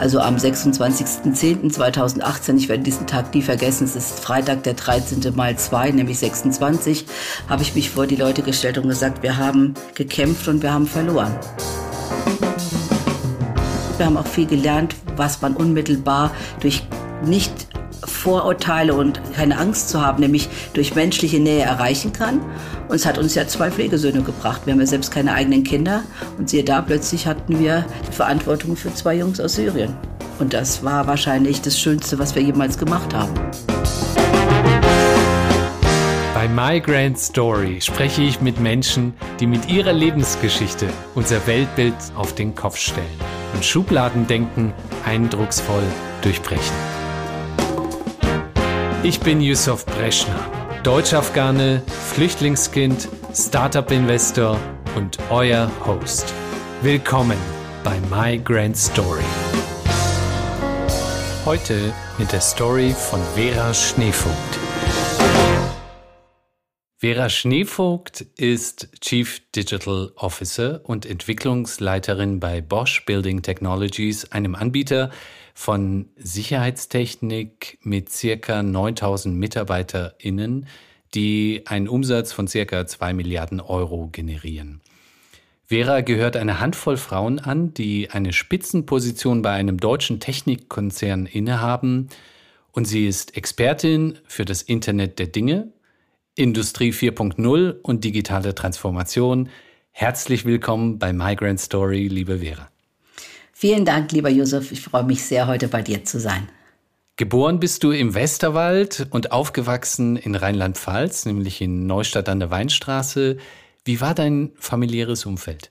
Also am 26.10.2018, ich werde diesen Tag nie vergessen, es ist Freitag, der 13. Mal 2, nämlich 26, habe ich mich vor die Leute gestellt und gesagt, wir haben gekämpft und wir haben verloren. Wir haben auch viel gelernt, was man unmittelbar durch nicht Vorurteile und keine Angst zu haben, nämlich durch menschliche Nähe erreichen kann. Und es hat uns ja zwei Pflegesöhne gebracht. Wir haben ja selbst keine eigenen Kinder. Und siehe da, plötzlich hatten wir die Verantwortung für zwei Jungs aus Syrien. Und das war wahrscheinlich das Schönste, was wir jemals gemacht haben. Bei My Grand Story spreche ich mit Menschen, die mit ihrer Lebensgeschichte unser Weltbild auf den Kopf stellen und Schubladendenken eindrucksvoll durchbrechen. Ich bin Yusuf Breschner, Deutsch-Afghane, Flüchtlingskind, Startup-Investor und euer Host. Willkommen bei My Grand Story. Heute mit der Story von Vera Schneevogt. Vera Schneevogt ist Chief Digital Officer und Entwicklungsleiterin bei Bosch Building Technologies, einem Anbieter von Sicherheitstechnik mit circa 9000 MitarbeiterInnen, die einen Umsatz von circa 2 Milliarden Euro generieren. Vera gehört eine Handvoll Frauen an, die eine Spitzenposition bei einem deutschen Technikkonzern innehaben und sie ist Expertin für das Internet der Dinge, Industrie 4.0 und digitale Transformation. Herzlich willkommen bei Migrant Story, liebe Vera. Vielen Dank, lieber Josef. Ich freue mich sehr, heute bei dir zu sein. Geboren bist du im Westerwald und aufgewachsen in Rheinland-Pfalz, nämlich in Neustadt an der Weinstraße. Wie war dein familiäres Umfeld?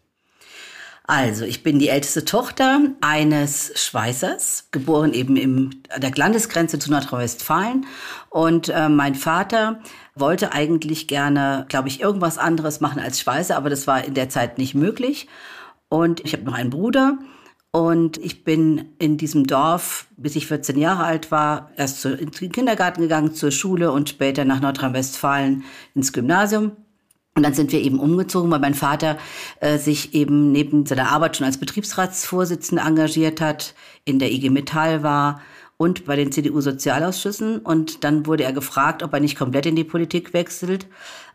Also, ich bin die älteste Tochter eines Schweißers, geboren eben im, an der Landesgrenze zu Nordrhein-Westfalen. Und äh, mein Vater wollte eigentlich gerne, glaube ich, irgendwas anderes machen als Schweißer, aber das war in der Zeit nicht möglich. Und ich habe noch einen Bruder und ich bin in diesem Dorf, bis ich 14 Jahre alt war, erst zu, in den Kindergarten gegangen, zur Schule und später nach Nordrhein-Westfalen ins Gymnasium. Und dann sind wir eben umgezogen, weil mein Vater äh, sich eben neben seiner Arbeit schon als Betriebsratsvorsitzender engagiert hat, in der IG Metall war und bei den CDU-Sozialausschüssen. Und dann wurde er gefragt, ob er nicht komplett in die Politik wechselt.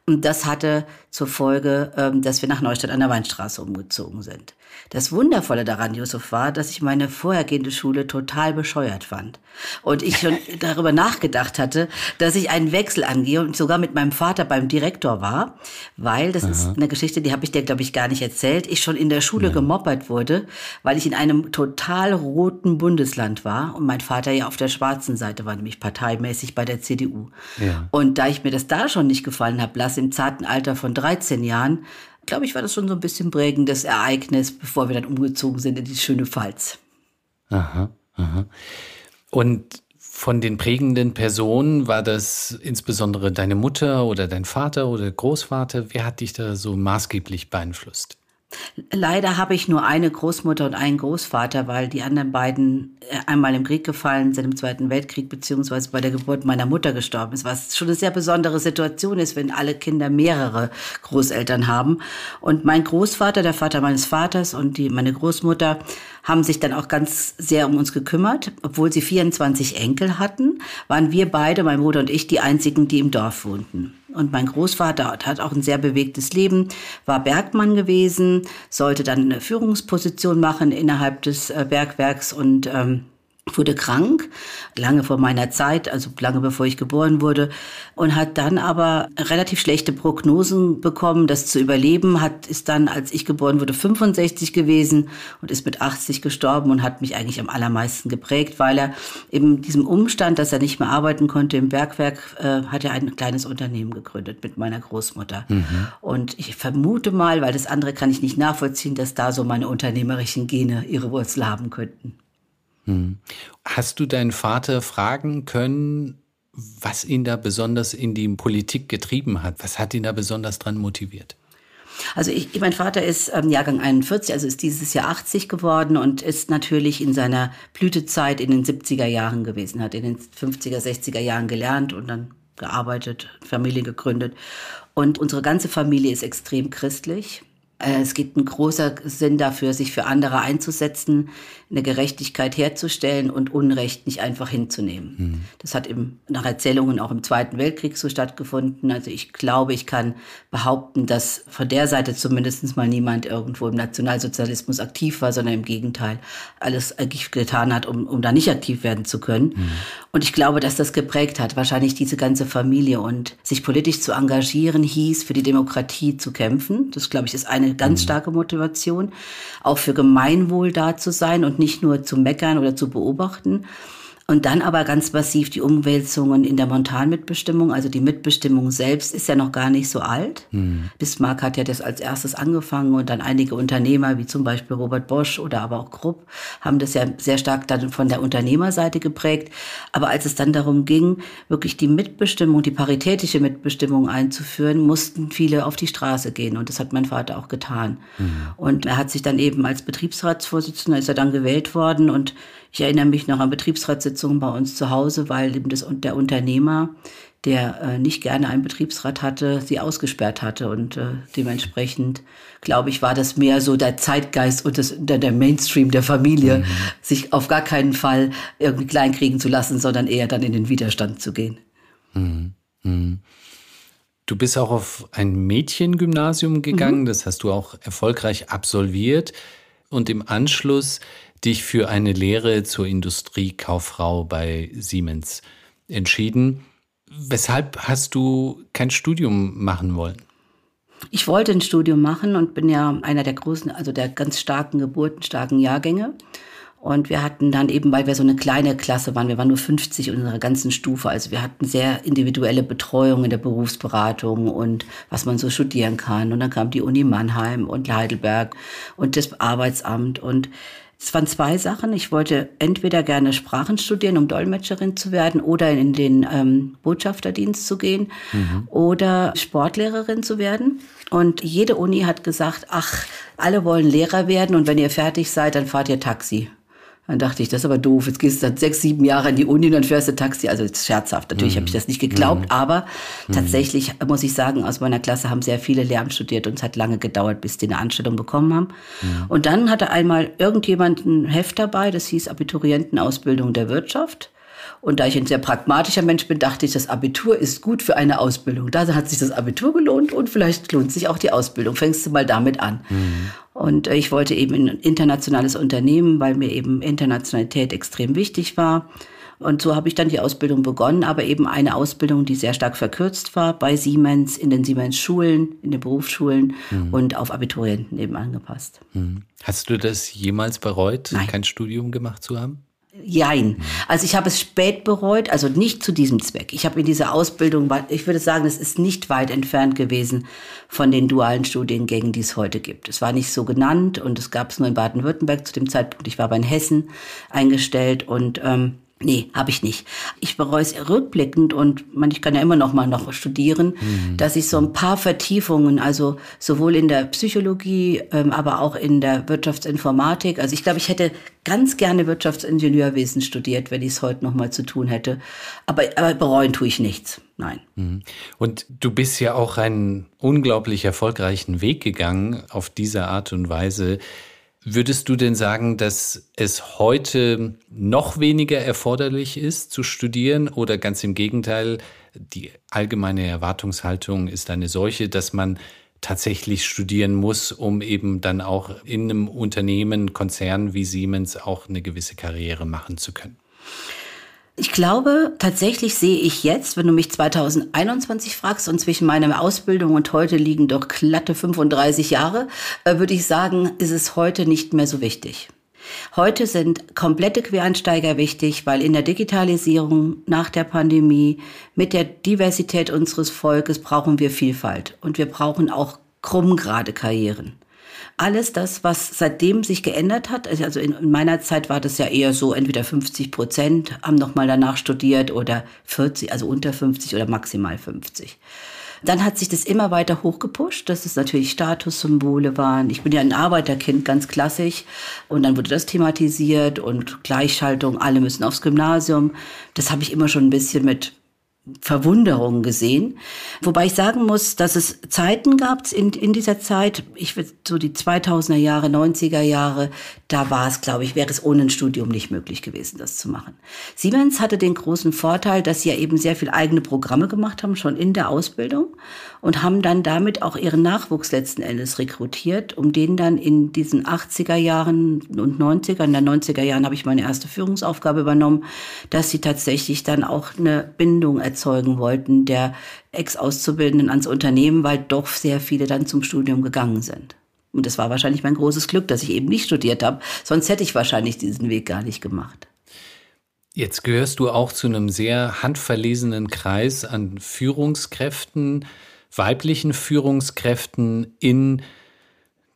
Und das hatte zur Folge, ähm, dass wir nach Neustadt an der Weinstraße umgezogen sind. Das Wundervolle daran, Yusuf, war, dass ich meine vorhergehende Schule total bescheuert fand. Und ich schon darüber nachgedacht hatte, dass ich einen Wechsel angehe und sogar mit meinem Vater beim Direktor war, weil, das Aha. ist eine Geschichte, die habe ich dir, glaube ich, gar nicht erzählt, ich schon in der Schule ja. gemoppert wurde, weil ich in einem total roten Bundesland war und mein Vater ja auf der schwarzen Seite war, nämlich parteimäßig bei der CDU. Ja. Und da ich mir das da schon nicht gefallen habe, lass im zarten Alter von 13 Jahren, glaube ich, war das schon so ein bisschen prägendes Ereignis, bevor wir dann umgezogen sind in die schöne Pfalz. Aha, aha. Und von den prägenden Personen war das insbesondere deine Mutter oder dein Vater oder Großvater? Wer hat dich da so maßgeblich beeinflusst? Leider habe ich nur eine Großmutter und einen Großvater, weil die anderen beiden äh, einmal im Krieg gefallen sind, im Zweiten Weltkrieg, beziehungsweise bei der Geburt meiner Mutter gestorben ist, was schon eine sehr besondere Situation ist, wenn alle Kinder mehrere Großeltern haben. Und mein Großvater, der Vater meines Vaters und die, meine Großmutter haben sich dann auch ganz sehr um uns gekümmert. Obwohl sie 24 Enkel hatten, waren wir beide, mein Bruder und ich, die einzigen, die im Dorf wohnten. Und mein Großvater hat auch ein sehr bewegtes Leben, war Bergmann gewesen, sollte dann eine Führungsposition machen innerhalb des äh, Bergwerks und ähm, wurde krank, lange vor meiner Zeit, also lange bevor ich geboren wurde, und hat dann aber relativ schlechte Prognosen bekommen. Das zu überleben hat, ist dann, als ich geboren wurde, 65 gewesen und ist mit 80 gestorben und hat mich eigentlich am allermeisten geprägt, weil er eben diesem Umstand, dass er nicht mehr arbeiten konnte im Bergwerk, äh, hat er ein kleines Unternehmen gegründet mit meiner Großmutter. Mhm. Und ich vermute mal, weil das andere kann ich nicht nachvollziehen, dass da so meine unternehmerischen Gene ihre Wurzel haben könnten. Hm. Hast du deinen Vater fragen können, was ihn da besonders in die Politik getrieben hat? Was hat ihn da besonders dran motiviert? Also ich, mein Vater ist ähm, Jahrgang 41, also ist dieses Jahr 80 geworden und ist natürlich in seiner Blütezeit in den 70er Jahren gewesen, hat in den 50er, 60er Jahren gelernt und dann gearbeitet, Familie gegründet. Und unsere ganze Familie ist extrem christlich. Äh, es gibt ein großer Sinn dafür, sich für andere einzusetzen, eine Gerechtigkeit herzustellen und Unrecht nicht einfach hinzunehmen. Mhm. Das hat im, nach Erzählungen auch im Zweiten Weltkrieg so stattgefunden. Also ich glaube, ich kann behaupten, dass von der Seite zumindest mal niemand irgendwo im Nationalsozialismus aktiv war, sondern im Gegenteil alles eigentlich getan hat, um, um da nicht aktiv werden zu können. Mhm. Und ich glaube, dass das geprägt hat, wahrscheinlich diese ganze Familie und sich politisch zu engagieren hieß, für die Demokratie zu kämpfen. Das, glaube ich, ist eine ganz mhm. starke Motivation, auch für Gemeinwohl da zu sein und nicht nur zu meckern oder zu beobachten. Und dann aber ganz massiv die Umwälzungen in der Montanmitbestimmung. Also die Mitbestimmung selbst ist ja noch gar nicht so alt. Mhm. Bismarck hat ja das als erstes angefangen und dann einige Unternehmer, wie zum Beispiel Robert Bosch oder aber auch Krupp, haben das ja sehr stark dann von der Unternehmerseite geprägt. Aber als es dann darum ging, wirklich die Mitbestimmung, die paritätische Mitbestimmung einzuführen, mussten viele auf die Straße gehen. Und das hat mein Vater auch getan. Mhm. Und er hat sich dann eben als Betriebsratsvorsitzender, ist er dann gewählt worden und ich erinnere mich noch an Betriebsratssitzungen bei uns zu Hause, weil eben das, der Unternehmer, der äh, nicht gerne einen Betriebsrat hatte, sie ausgesperrt hatte. Und äh, dementsprechend, glaube ich, war das mehr so der Zeitgeist und das, der, der Mainstream der Familie, mhm. sich auf gar keinen Fall irgendwie kleinkriegen zu lassen, sondern eher dann in den Widerstand zu gehen. Mhm. Mhm. Du bist auch auf ein Mädchengymnasium gegangen, mhm. das hast du auch erfolgreich absolviert. Und im Anschluss dich für eine Lehre zur Industriekauffrau bei Siemens entschieden. Weshalb hast du kein Studium machen wollen? Ich wollte ein Studium machen und bin ja einer der großen, also der ganz starken geburtenstarken Jahrgänge. Und wir hatten dann eben, weil wir so eine kleine Klasse waren, wir waren nur 50 in unserer ganzen Stufe, also wir hatten sehr individuelle Betreuung in der Berufsberatung und was man so studieren kann. Und dann kam die Uni Mannheim und Heidelberg und das Arbeitsamt und es waren zwei Sachen. Ich wollte entweder gerne Sprachen studieren, um Dolmetscherin zu werden, oder in den ähm, Botschafterdienst zu gehen, mhm. oder Sportlehrerin zu werden. Und jede Uni hat gesagt, ach, alle wollen Lehrer werden und wenn ihr fertig seid, dann fahrt ihr Taxi. Dann dachte ich, das ist aber doof. Jetzt gehst du seit sechs, sieben Jahren in die Uni und dann fährst du Taxi. Also jetzt scherzhaft. Natürlich mhm. habe ich das nicht geglaubt, mhm. aber mhm. tatsächlich muss ich sagen, aus meiner Klasse haben sehr viele Lehramt studiert und es hat lange gedauert, bis die eine Anstellung bekommen haben. Mhm. Und dann hatte einmal irgendjemand ein Heft dabei, das hieß Abiturientenausbildung der Wirtschaft. Und da ich ein sehr pragmatischer Mensch bin, dachte ich, das Abitur ist gut für eine Ausbildung. Da hat sich das Abitur gelohnt und vielleicht lohnt sich auch die Ausbildung. Fängst du mal damit an. Mhm. Und äh, ich wollte eben ein internationales Unternehmen, weil mir eben Internationalität extrem wichtig war. Und so habe ich dann die Ausbildung begonnen, aber eben eine Ausbildung, die sehr stark verkürzt war bei Siemens, in den Siemens-Schulen, in den Berufsschulen mhm. und auf Abiturienten eben angepasst. Mhm. Hast du das jemals bereut, Nein. kein Studium gemacht zu haben? Jein. Also ich habe es spät bereut, also nicht zu diesem Zweck. Ich habe in dieser Ausbildung, ich würde sagen, es ist nicht weit entfernt gewesen von den dualen Studiengängen, die es heute gibt. Es war nicht so genannt und es gab es nur in Baden-Württemberg zu dem Zeitpunkt. Ich war aber in Hessen eingestellt und ähm, Nee, habe ich nicht. Ich bereue es rückblickend und man, ich kann ja immer noch mal noch studieren, mhm. dass ich so ein paar Vertiefungen, also sowohl in der Psychologie, ähm, aber auch in der Wirtschaftsinformatik. Also ich glaube, ich hätte ganz gerne Wirtschaftsingenieurwesen studiert, wenn ich es heute noch mal zu tun hätte. Aber, aber bereuen tue ich nichts. Nein. Mhm. Und du bist ja auch einen unglaublich erfolgreichen Weg gegangen auf diese Art und Weise. Würdest du denn sagen, dass es heute noch weniger erforderlich ist zu studieren oder ganz im Gegenteil, die allgemeine Erwartungshaltung ist eine solche, dass man tatsächlich studieren muss, um eben dann auch in einem Unternehmen, Konzern wie Siemens auch eine gewisse Karriere machen zu können? Ich glaube, tatsächlich sehe ich jetzt, wenn du mich 2021 fragst und zwischen meiner Ausbildung und heute liegen doch glatte 35 Jahre, äh, würde ich sagen, ist es heute nicht mehr so wichtig. Heute sind komplette Quereinsteiger wichtig, weil in der Digitalisierung nach der Pandemie mit der Diversität unseres Volkes brauchen wir Vielfalt und wir brauchen auch krummgrade Karrieren alles das, was seitdem sich geändert hat, also in, in meiner Zeit war das ja eher so, entweder 50 Prozent haben nochmal danach studiert oder 40, also unter 50 oder maximal 50. Dann hat sich das immer weiter hochgepusht, dass es natürlich Statussymbole waren. Ich bin ja ein Arbeiterkind, ganz klassisch. Und dann wurde das thematisiert und Gleichschaltung, alle müssen aufs Gymnasium. Das habe ich immer schon ein bisschen mit Verwunderung gesehen. Wobei ich sagen muss, dass es Zeiten gab in, in dieser Zeit, ich würde so die 2000er Jahre, 90er Jahre, da war es, glaube ich, wäre es ohne ein Studium nicht möglich gewesen, das zu machen. Siemens hatte den großen Vorteil, dass sie ja eben sehr viel eigene Programme gemacht haben, schon in der Ausbildung und haben dann damit auch ihren Nachwuchs letzten Endes rekrutiert, um den dann in diesen 80er Jahren und 90er, in den 90er Jahren habe ich meine erste Führungsaufgabe übernommen, dass sie tatsächlich dann auch eine Bindung erzeugen wollten der Ex-Auszubildenden ans Unternehmen, weil doch sehr viele dann zum Studium gegangen sind. Und das war wahrscheinlich mein großes Glück, dass ich eben nicht studiert habe. Sonst hätte ich wahrscheinlich diesen Weg gar nicht gemacht. Jetzt gehörst du auch zu einem sehr handverlesenen Kreis an Führungskräften, weiblichen Führungskräften in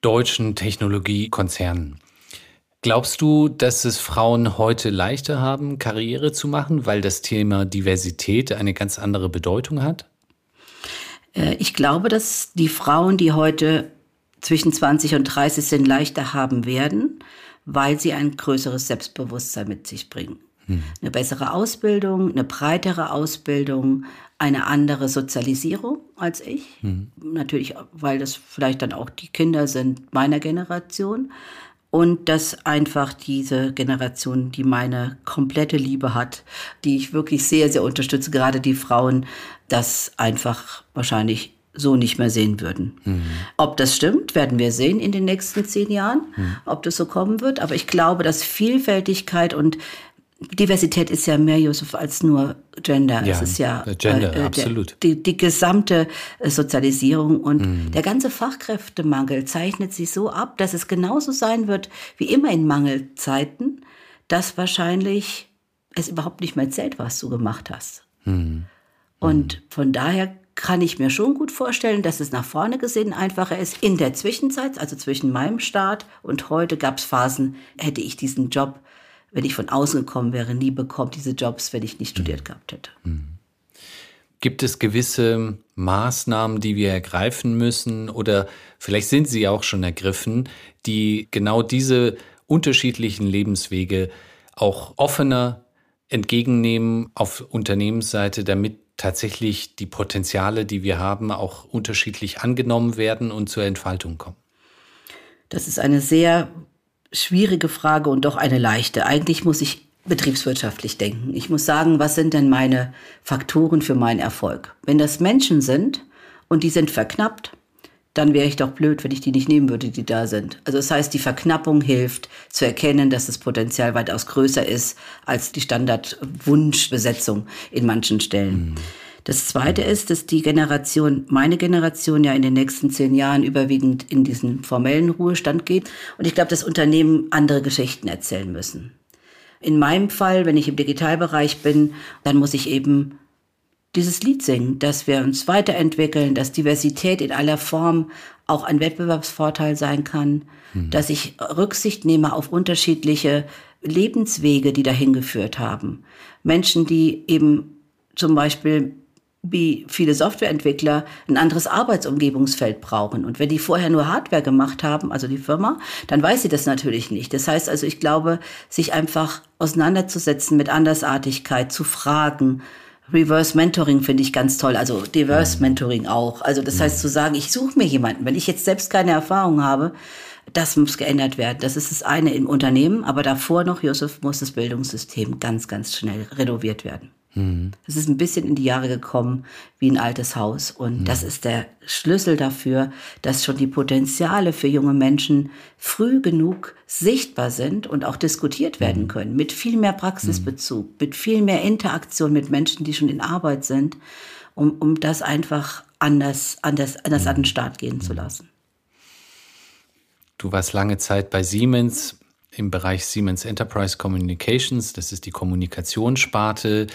deutschen Technologiekonzernen. Glaubst du, dass es Frauen heute leichter haben, Karriere zu machen, weil das Thema Diversität eine ganz andere Bedeutung hat? Äh, ich glaube, dass die Frauen, die heute zwischen 20 und 30 sind, leichter haben werden, weil sie ein größeres Selbstbewusstsein mit sich bringen. Hm. Eine bessere Ausbildung, eine breitere Ausbildung, eine andere Sozialisierung als ich. Hm. Natürlich, weil das vielleicht dann auch die Kinder sind meiner Generation und dass einfach diese Generation, die meine komplette Liebe hat, die ich wirklich sehr, sehr unterstütze, gerade die Frauen, das einfach wahrscheinlich so nicht mehr sehen würden. Mhm. Ob das stimmt, werden wir sehen in den nächsten zehn Jahren, mhm. ob das so kommen wird. Aber ich glaube, dass Vielfältigkeit und Diversität ist ja mehr, Josef, als nur Gender. Ja, es ist ja Gender, äh, absolut. Der, die, die, gesamte äh, Sozialisierung und mm. der ganze Fachkräftemangel zeichnet sich so ab, dass es genauso sein wird wie immer in Mangelzeiten, dass wahrscheinlich es überhaupt nicht mehr zählt, was du gemacht hast. Mm. Und von daher kann ich mir schon gut vorstellen, dass es nach vorne gesehen einfacher ist. In der Zwischenzeit, also zwischen meinem Start und heute, gab es Phasen, hätte ich diesen Job wenn ich von außen gekommen wäre, nie bekommen, diese Jobs, wenn ich nicht studiert gehabt hätte. Mhm. Gibt es gewisse Maßnahmen, die wir ergreifen müssen oder vielleicht sind sie auch schon ergriffen, die genau diese unterschiedlichen Lebenswege auch offener entgegennehmen auf Unternehmensseite, damit tatsächlich die Potenziale, die wir haben, auch unterschiedlich angenommen werden und zur Entfaltung kommen? Das ist eine sehr schwierige Frage und doch eine leichte. Eigentlich muss ich betriebswirtschaftlich denken. Ich muss sagen, was sind denn meine Faktoren für meinen Erfolg? Wenn das Menschen sind und die sind verknappt, dann wäre ich doch blöd, wenn ich die nicht nehmen würde, die da sind. Also das heißt, die Verknappung hilft zu erkennen, dass das Potenzial weitaus größer ist als die Standardwunschbesetzung in manchen Stellen. Mhm. Das Zweite ist, dass die Generation, meine Generation ja in den nächsten zehn Jahren überwiegend in diesen formellen Ruhestand geht. Und ich glaube, dass Unternehmen andere Geschichten erzählen müssen. In meinem Fall, wenn ich im Digitalbereich bin, dann muss ich eben dieses Lied singen, dass wir uns weiterentwickeln, dass Diversität in aller Form auch ein Wettbewerbsvorteil sein kann, mhm. dass ich Rücksicht nehme auf unterschiedliche Lebenswege, die dahin geführt haben. Menschen, die eben zum Beispiel wie viele Softwareentwickler ein anderes Arbeitsumgebungsfeld brauchen. Und wenn die vorher nur Hardware gemacht haben, also die Firma, dann weiß sie das natürlich nicht. Das heißt also, ich glaube, sich einfach auseinanderzusetzen mit Andersartigkeit, zu fragen, Reverse Mentoring finde ich ganz toll, also Diverse. Mentoring auch. Also das heißt zu sagen, ich suche mir jemanden, wenn ich jetzt selbst keine Erfahrung habe, das muss geändert werden. Das ist das eine im Unternehmen, aber davor noch, Josef, muss das Bildungssystem ganz, ganz schnell renoviert werden. Es ist ein bisschen in die Jahre gekommen wie ein altes Haus. Und mhm. das ist der Schlüssel dafür, dass schon die Potenziale für junge Menschen früh genug sichtbar sind und auch diskutiert werden mhm. können. Mit viel mehr Praxisbezug, mhm. mit viel mehr Interaktion mit Menschen, die schon in Arbeit sind, um, um das einfach anders, anders, anders an den Start gehen zu lassen. Du warst lange Zeit bei Siemens im Bereich Siemens Enterprise Communications. Das ist die Kommunikationssparte.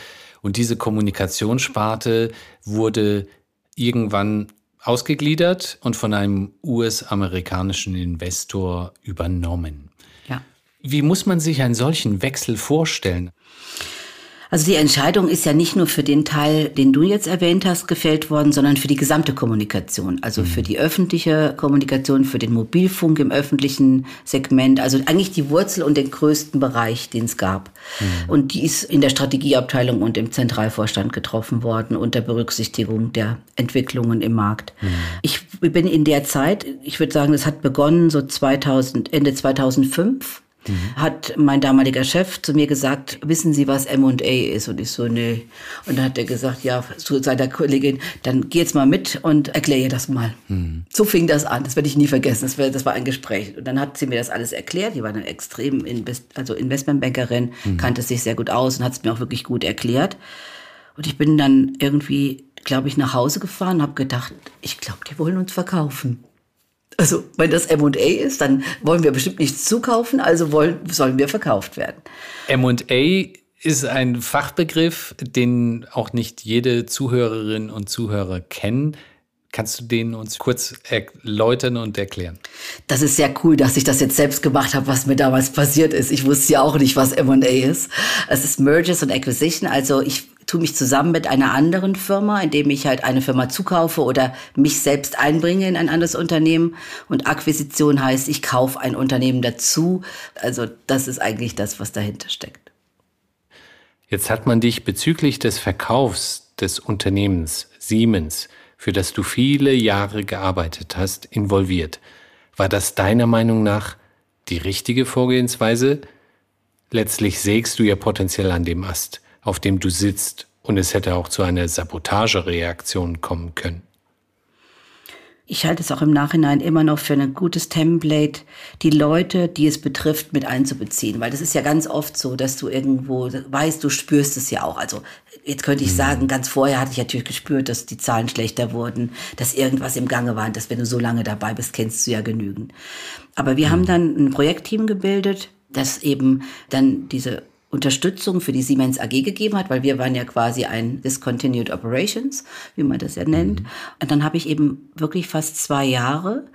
Und diese Kommunikationssparte wurde irgendwann ausgegliedert und von einem US-amerikanischen Investor übernommen. Ja. Wie muss man sich einen solchen Wechsel vorstellen? Also die Entscheidung ist ja nicht nur für den Teil, den du jetzt erwähnt hast, gefällt worden, sondern für die gesamte Kommunikation. Also mhm. für die öffentliche Kommunikation, für den Mobilfunk im öffentlichen Segment. Also eigentlich die Wurzel und den größten Bereich, den es gab. Mhm. Und die ist in der Strategieabteilung und im Zentralvorstand getroffen worden unter Berücksichtigung der Entwicklungen im Markt. Mhm. Ich bin in der Zeit, ich würde sagen, es hat begonnen so 2000, Ende 2005 Mhm. hat mein damaliger Chef zu mir gesagt, wissen Sie, was M&A ist? Und ich so, nee. Und dann hat er gesagt, ja, zu seiner Kollegin, dann geh jetzt mal mit und erkläre ihr das mal. Mhm. So fing das an. Das werde ich nie vergessen. Das war, das war ein Gespräch. Und dann hat sie mir das alles erklärt. Die war eine extrem Invest also Investmentbankerin, mhm. kannte sich sehr gut aus und hat es mir auch wirklich gut erklärt. Und ich bin dann irgendwie, glaube ich, nach Hause gefahren und habe gedacht, ich glaube, die wollen uns verkaufen. Also wenn das M&A ist, dann wollen wir bestimmt nichts zukaufen, also wollen, sollen wir verkauft werden. M&A ist ein Fachbegriff, den auch nicht jede Zuhörerin und Zuhörer kennen. Kannst du den uns kurz erläutern und erklären? Das ist sehr cool, dass ich das jetzt selbst gemacht habe, was mir damals passiert ist. Ich wusste ja auch nicht, was M&A ist. Es ist Mergers und Acquisition. Also ich tue mich zusammen mit einer anderen Firma, indem ich halt eine Firma zukaufe oder mich selbst einbringe in ein anderes Unternehmen. Und Akquisition heißt, ich kaufe ein Unternehmen dazu. Also das ist eigentlich das, was dahinter steckt. Jetzt hat man dich bezüglich des Verkaufs des Unternehmens Siemens für das du viele Jahre gearbeitet hast, involviert. War das deiner Meinung nach die richtige Vorgehensweise? Letztlich sägst du ja potenziell an dem Ast, auf dem du sitzt, und es hätte auch zu einer Sabotagereaktion kommen können. Ich halte es auch im Nachhinein immer noch für ein gutes Template, die Leute, die es betrifft, mit einzubeziehen. Weil das ist ja ganz oft so, dass du irgendwo weißt, du spürst es ja auch. Also jetzt könnte ich mhm. sagen, ganz vorher hatte ich natürlich gespürt, dass die Zahlen schlechter wurden, dass irgendwas im Gange war. Und dass wenn du so lange dabei bist, kennst du ja genügend. Aber wir mhm. haben dann ein Projektteam gebildet, das eben dann diese Unterstützung für die Siemens AG gegeben hat, weil wir waren ja quasi ein Discontinued Operations, wie man das ja nennt. Mhm. Und dann habe ich eben wirklich fast zwei Jahre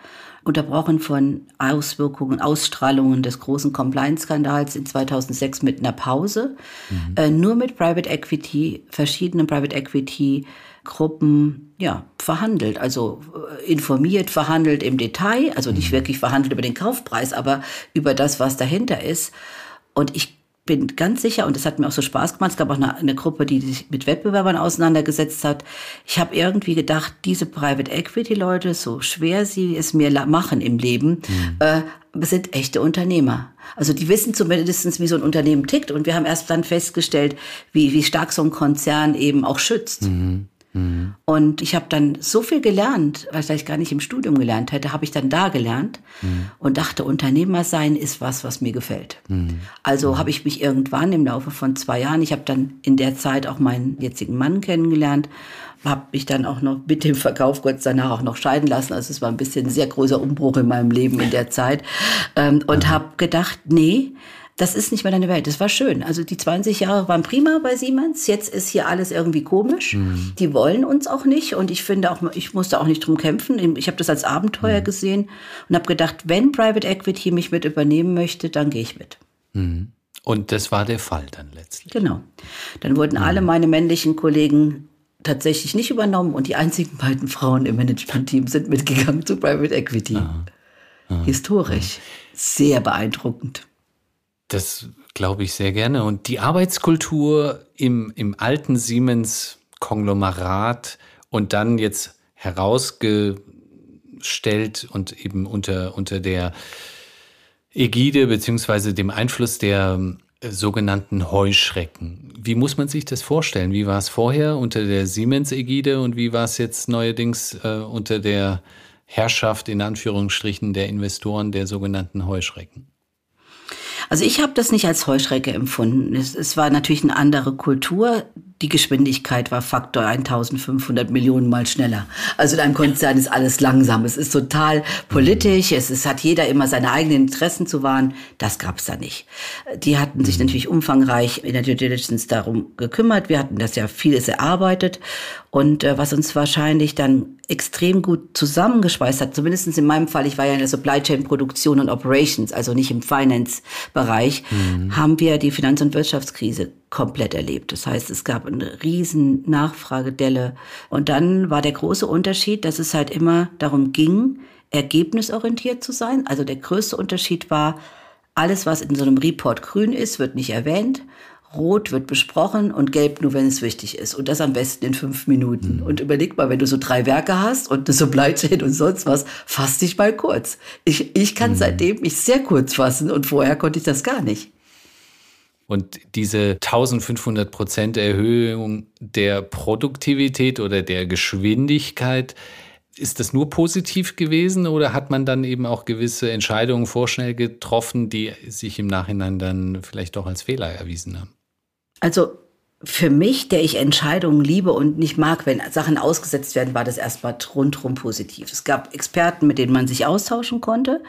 unterbrochen von Auswirkungen, Ausstrahlungen des großen Compliance-Skandals in 2006 mit einer Pause, mhm. äh, nur mit Private Equity, verschiedenen Private Equity Gruppen ja, verhandelt, also äh, informiert, verhandelt im Detail, also nicht mhm. wirklich verhandelt über den Kaufpreis, aber über das, was dahinter ist. Und ich bin ganz sicher, und das hat mir auch so Spaß gemacht, es gab auch eine, eine Gruppe, die sich mit Wettbewerbern auseinandergesetzt hat. Ich habe irgendwie gedacht, diese Private Equity Leute, so schwer sie es mir machen im Leben, mhm. äh, sind echte Unternehmer. Also die wissen zumindest, wie so ein Unternehmen tickt. Und wir haben erst dann festgestellt, wie, wie stark so ein Konzern eben auch schützt. Mhm. Mhm. Und ich habe dann so viel gelernt, was ich gar nicht im Studium gelernt hätte, habe ich dann da gelernt mhm. und dachte, Unternehmer sein ist was, was mir gefällt. Mhm. Also mhm. habe ich mich irgendwann im Laufe von zwei Jahren, ich habe dann in der Zeit auch meinen jetzigen Mann kennengelernt, habe mich dann auch noch mit dem Verkauf kurz danach auch noch scheiden lassen. Also es war ein bisschen ein sehr großer Umbruch in meinem Leben in der Zeit ähm, und mhm. habe gedacht, nee, das ist nicht mehr deine Welt. Das war schön. Also die 20 Jahre waren prima bei Siemens. Jetzt ist hier alles irgendwie komisch. Mhm. Die wollen uns auch nicht. Und ich finde auch, ich musste auch nicht drum kämpfen. Ich habe das als Abenteuer mhm. gesehen und habe gedacht, wenn Private Equity mich mit übernehmen möchte, dann gehe ich mit. Mhm. Und das war der Fall dann letztlich. Genau. Dann wurden mhm. alle meine männlichen Kollegen tatsächlich nicht übernommen und die einzigen beiden Frauen im Management-Team sind mitgegangen zu Private Equity. Aha. Aha. Historisch. Sehr beeindruckend. Das glaube ich sehr gerne. Und die Arbeitskultur im, im alten Siemens-Konglomerat und dann jetzt herausgestellt und eben unter, unter der Ägide beziehungsweise dem Einfluss der äh, sogenannten Heuschrecken. Wie muss man sich das vorstellen? Wie war es vorher unter der Siemens-Ägide und wie war es jetzt neuerdings äh, unter der Herrschaft in Anführungsstrichen der Investoren der sogenannten Heuschrecken? Also ich habe das nicht als Heuschrecke empfunden. Es, es war natürlich eine andere Kultur. Die Geschwindigkeit war Faktor 1500 Millionen mal schneller. Also in einem Konzern ist alles langsam. Es ist total politisch. Es, es hat jeder immer seine eigenen Interessen zu wahren. Das gab es da nicht. Die hatten sich natürlich umfangreich in der Due Diligence darum gekümmert. Wir hatten das ja vieles erarbeitet. Und äh, was uns wahrscheinlich dann extrem gut zusammengeschweißt hat, zumindest in meinem Fall, ich war ja in der Supply Chain Produktion und Operations, also nicht im Finance-Bereich, mhm. haben wir die Finanz- und Wirtschaftskrise komplett erlebt. Das heißt, es gab eine riesen Nachfragedelle. Und dann war der große Unterschied, dass es halt immer darum ging, ergebnisorientiert zu sein. Also der größte Unterschied war, alles, was in so einem Report grün ist, wird nicht erwähnt. Rot wird besprochen und gelb nur, wenn es wichtig ist. Und das am besten in fünf Minuten. Mhm. Und überleg mal, wenn du so drei Werke hast und eine Supply Chain und sonst was, fass dich mal kurz. Ich, ich kann mhm. seitdem mich sehr kurz fassen und vorher konnte ich das gar nicht. Und diese 1500 Prozent Erhöhung der Produktivität oder der Geschwindigkeit, ist das nur positiv gewesen oder hat man dann eben auch gewisse Entscheidungen vorschnell getroffen, die sich im Nachhinein dann vielleicht doch als Fehler erwiesen haben? Also für mich, der ich Entscheidungen liebe und nicht mag, wenn Sachen ausgesetzt werden, war das erstmal rundherum positiv. Es gab Experten, mit denen man sich austauschen konnte.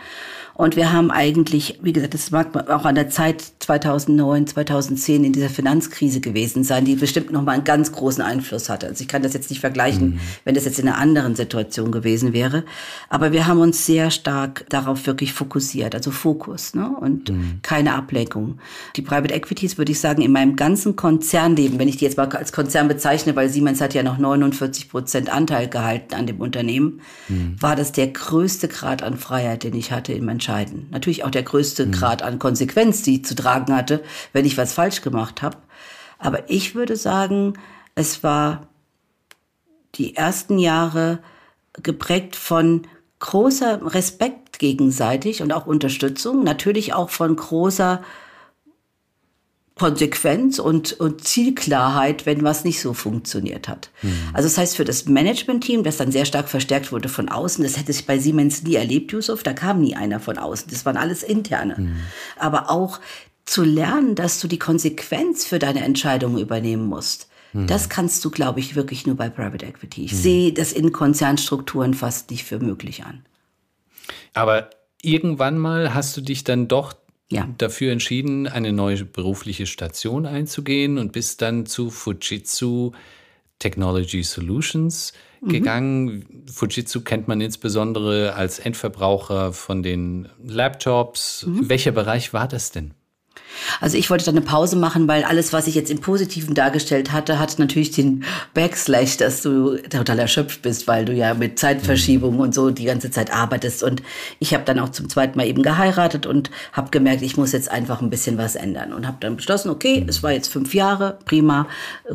Und wir haben eigentlich, wie gesagt, das mag auch an der Zeit 2009, 2010 in dieser Finanzkrise gewesen sein, die bestimmt nochmal einen ganz großen Einfluss hatte. Also ich kann das jetzt nicht vergleichen, mhm. wenn das jetzt in einer anderen Situation gewesen wäre. Aber wir haben uns sehr stark darauf wirklich fokussiert, also Fokus ne? und mhm. keine Ablenkung. Die Private Equities, würde ich sagen, in meinem ganzen Konzernleben, wenn ich die jetzt mal als Konzern bezeichne, weil Siemens hat ja noch 49 Prozent Anteil gehalten an dem Unternehmen, mhm. war das der größte Grad an Freiheit, den ich hatte meinem entscheiden. Natürlich auch der größte mhm. Grad an Konsequenz, die ich zu tragen hatte, wenn ich was falsch gemacht habe. Aber ich würde sagen, es war die ersten Jahre geprägt von großer Respekt gegenseitig und auch Unterstützung, natürlich auch von großer Konsequenz und, und Zielklarheit, wenn was nicht so funktioniert hat. Mhm. Also das heißt, für das Management-Team, das dann sehr stark verstärkt wurde von außen, das hätte ich bei Siemens nie erlebt, Yusuf, da kam nie einer von außen. Das waren alles interne. Mhm. Aber auch zu lernen, dass du die Konsequenz für deine Entscheidungen übernehmen musst. Mhm. Das kannst du, glaube ich, wirklich nur bei Private Equity. Ich mhm. sehe das in Konzernstrukturen fast nicht für möglich an. Aber irgendwann mal hast du dich dann doch ja. dafür entschieden, eine neue berufliche Station einzugehen und bist dann zu Fujitsu Technology Solutions mhm. gegangen. Fujitsu kennt man insbesondere als Endverbraucher von den Laptops. Mhm. Welcher Bereich war das denn? Also ich wollte dann eine Pause machen, weil alles, was ich jetzt im Positiven dargestellt hatte, hat natürlich den Backslash, dass du total erschöpft bist, weil du ja mit Zeitverschiebung mhm. und so die ganze Zeit arbeitest. Und ich habe dann auch zum zweiten Mal eben geheiratet und habe gemerkt, ich muss jetzt einfach ein bisschen was ändern. Und habe dann beschlossen, okay, es war jetzt fünf Jahre, prima,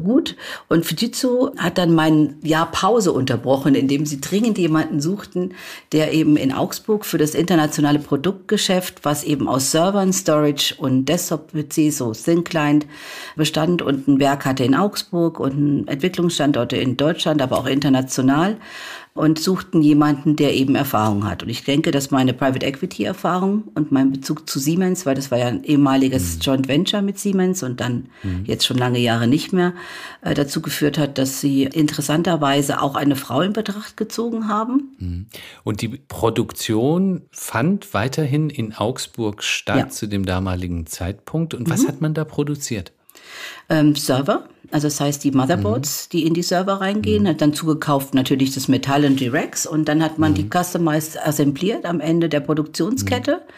gut. Und Fujitsu hat dann mein Jahr Pause unterbrochen, indem sie dringend jemanden suchten, der eben in Augsburg für das internationale Produktgeschäft, was eben aus Servern, Storage und Desktop Desktop-PC, so Thin Client bestand und ein Werk hatte in Augsburg und Entwicklungsstandorte in Deutschland, aber auch international und suchten jemanden, der eben Erfahrung hat. Und ich denke, dass meine Private Equity Erfahrung und mein Bezug zu Siemens, weil das war ja ein ehemaliges mhm. Joint Venture mit Siemens und dann mhm. jetzt schon lange Jahre nicht mehr, äh, dazu geführt hat, dass sie interessanterweise auch eine Frau in Betracht gezogen haben. Mhm. Und die Produktion fand weiterhin in Augsburg statt ja. zu dem damaligen Zeitpunkt. Und was mhm. hat man da produziert? Ähm, Server. Also das heißt die Motherboards, mhm. die in die Server reingehen, mhm. hat dann zugekauft natürlich das Metall und die Racks und dann hat man mhm. die customized assembliert am Ende der Produktionskette. Mhm.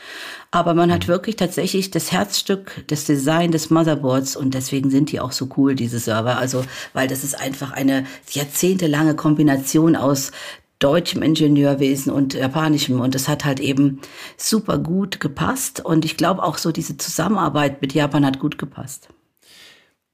Aber man hat mhm. wirklich tatsächlich das Herzstück, das Design des Motherboards und deswegen sind die auch so cool, diese Server. Also, weil das ist einfach eine jahrzehntelange Kombination aus deutschem Ingenieurwesen und japanischem. Und das hat halt eben super gut gepasst. Und ich glaube auch so, diese Zusammenarbeit mit Japan hat gut gepasst.